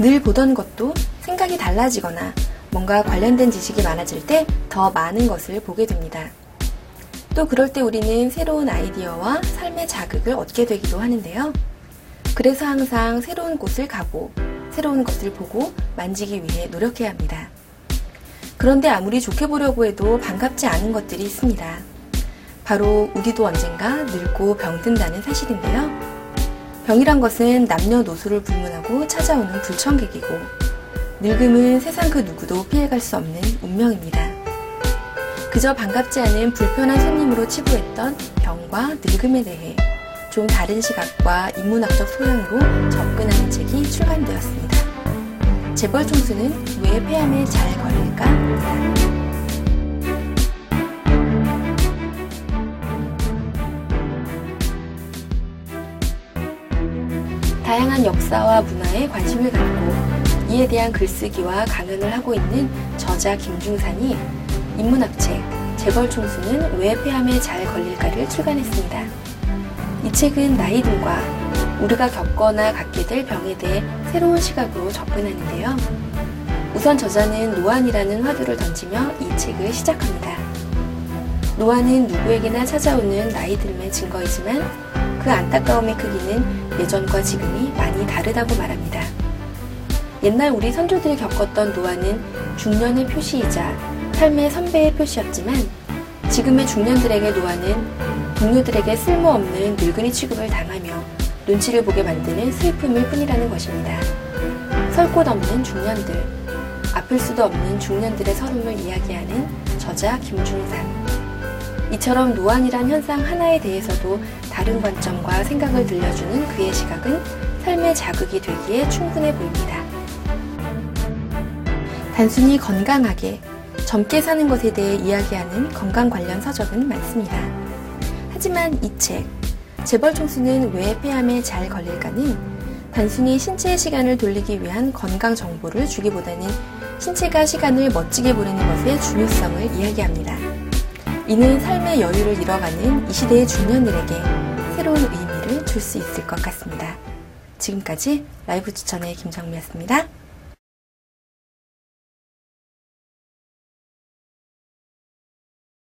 늘 보던 것도 생각이 달라지거나 뭔가 관련된 지식이 많아질 때 더 많은 것을 보게 됩니다. 또 그럴 때 우리는 새로운 아이디어와 삶의 자극을 얻게 되기도 하는데요. 그래서 항상 새로운 곳을 가고 새로운 것을 보고 만지기 위해 노력해야 합니다. 그런데 아무리 좋게 보려고 해도 반갑지 않은 것들이 있습니다. 바로 우리도 언젠가 늙고 병든다는 사실인데요. 병이란 것은 남녀노소를 불문하고 찾아오는 불청객이고 늙음은 세상 그 누구도 피해갈 수 없는 운명입니다. 그저 반갑지 않은 불편한 손님으로 치부했던 병과 늙음에 대해 좀 다른 시각과 인문학적 소양으로 접근하는 책이 출간되었습니다. 재벌 총수는 왜 폐암에 잘 걸릴까? 다양한 역사와 문화에 관심을 갖고 이에 대한 글쓰기와 강연을 하고 있는 저자 김중산이 인문학책 재벌 총수는 왜 폐암에 잘 걸릴까를 출간했습니다. 이 책은 나이들과 우리가 겪거나 갖게 될 병에 대해 새로운 시각으로 접근하는데요. 우선 저자는 노안이라는 화두를 던지며 이 책을 시작합니다. 노안은 누구에게나 찾아오는 나이 들의 증거이지만 그 안타까움의 크기는 예전과 지금이 많이 다르다고 말합니다. 옛날 우리 선조들이 겪었던 노안은 중년의 표시이자 삶의 선배의 표시였지만 지금의 중년들에게 노안은 동료들에게 쓸모없는 늙은이 취급을 당하며 눈치를 보게 만드는 슬픔일 뿐이라는 것입니다. 설 곳 없는 중년들, 아플 수도 없는 중년들의 서름을 이야기하는 저자 김중산. 이처럼 노안이란 현상 하나에 대해서도 다른 관점과 생각을 들려주는 그의 시각은 삶의 자극이 되기에 충분해 보입니다. 단순히 건강하게, 젊게 사는 것에 대해 이야기하는 건강 관련 서적은 많습니다. 하지만 이 책, 재벌 총수는 왜 폐암에 잘 걸릴까는 단순히 신체의 시간을 돌리기 위한 건강 정보를 주기보다는 신체가 시간을 멋지게 보내는 것의 중요성을 이야기합니다. 이는 삶의 여유를 잃어가는 이 시대의 중년들에게 새로운 의미를 줄 수 있을 것 같습니다. 지금까지 라이브 추천의 김정미였습니다.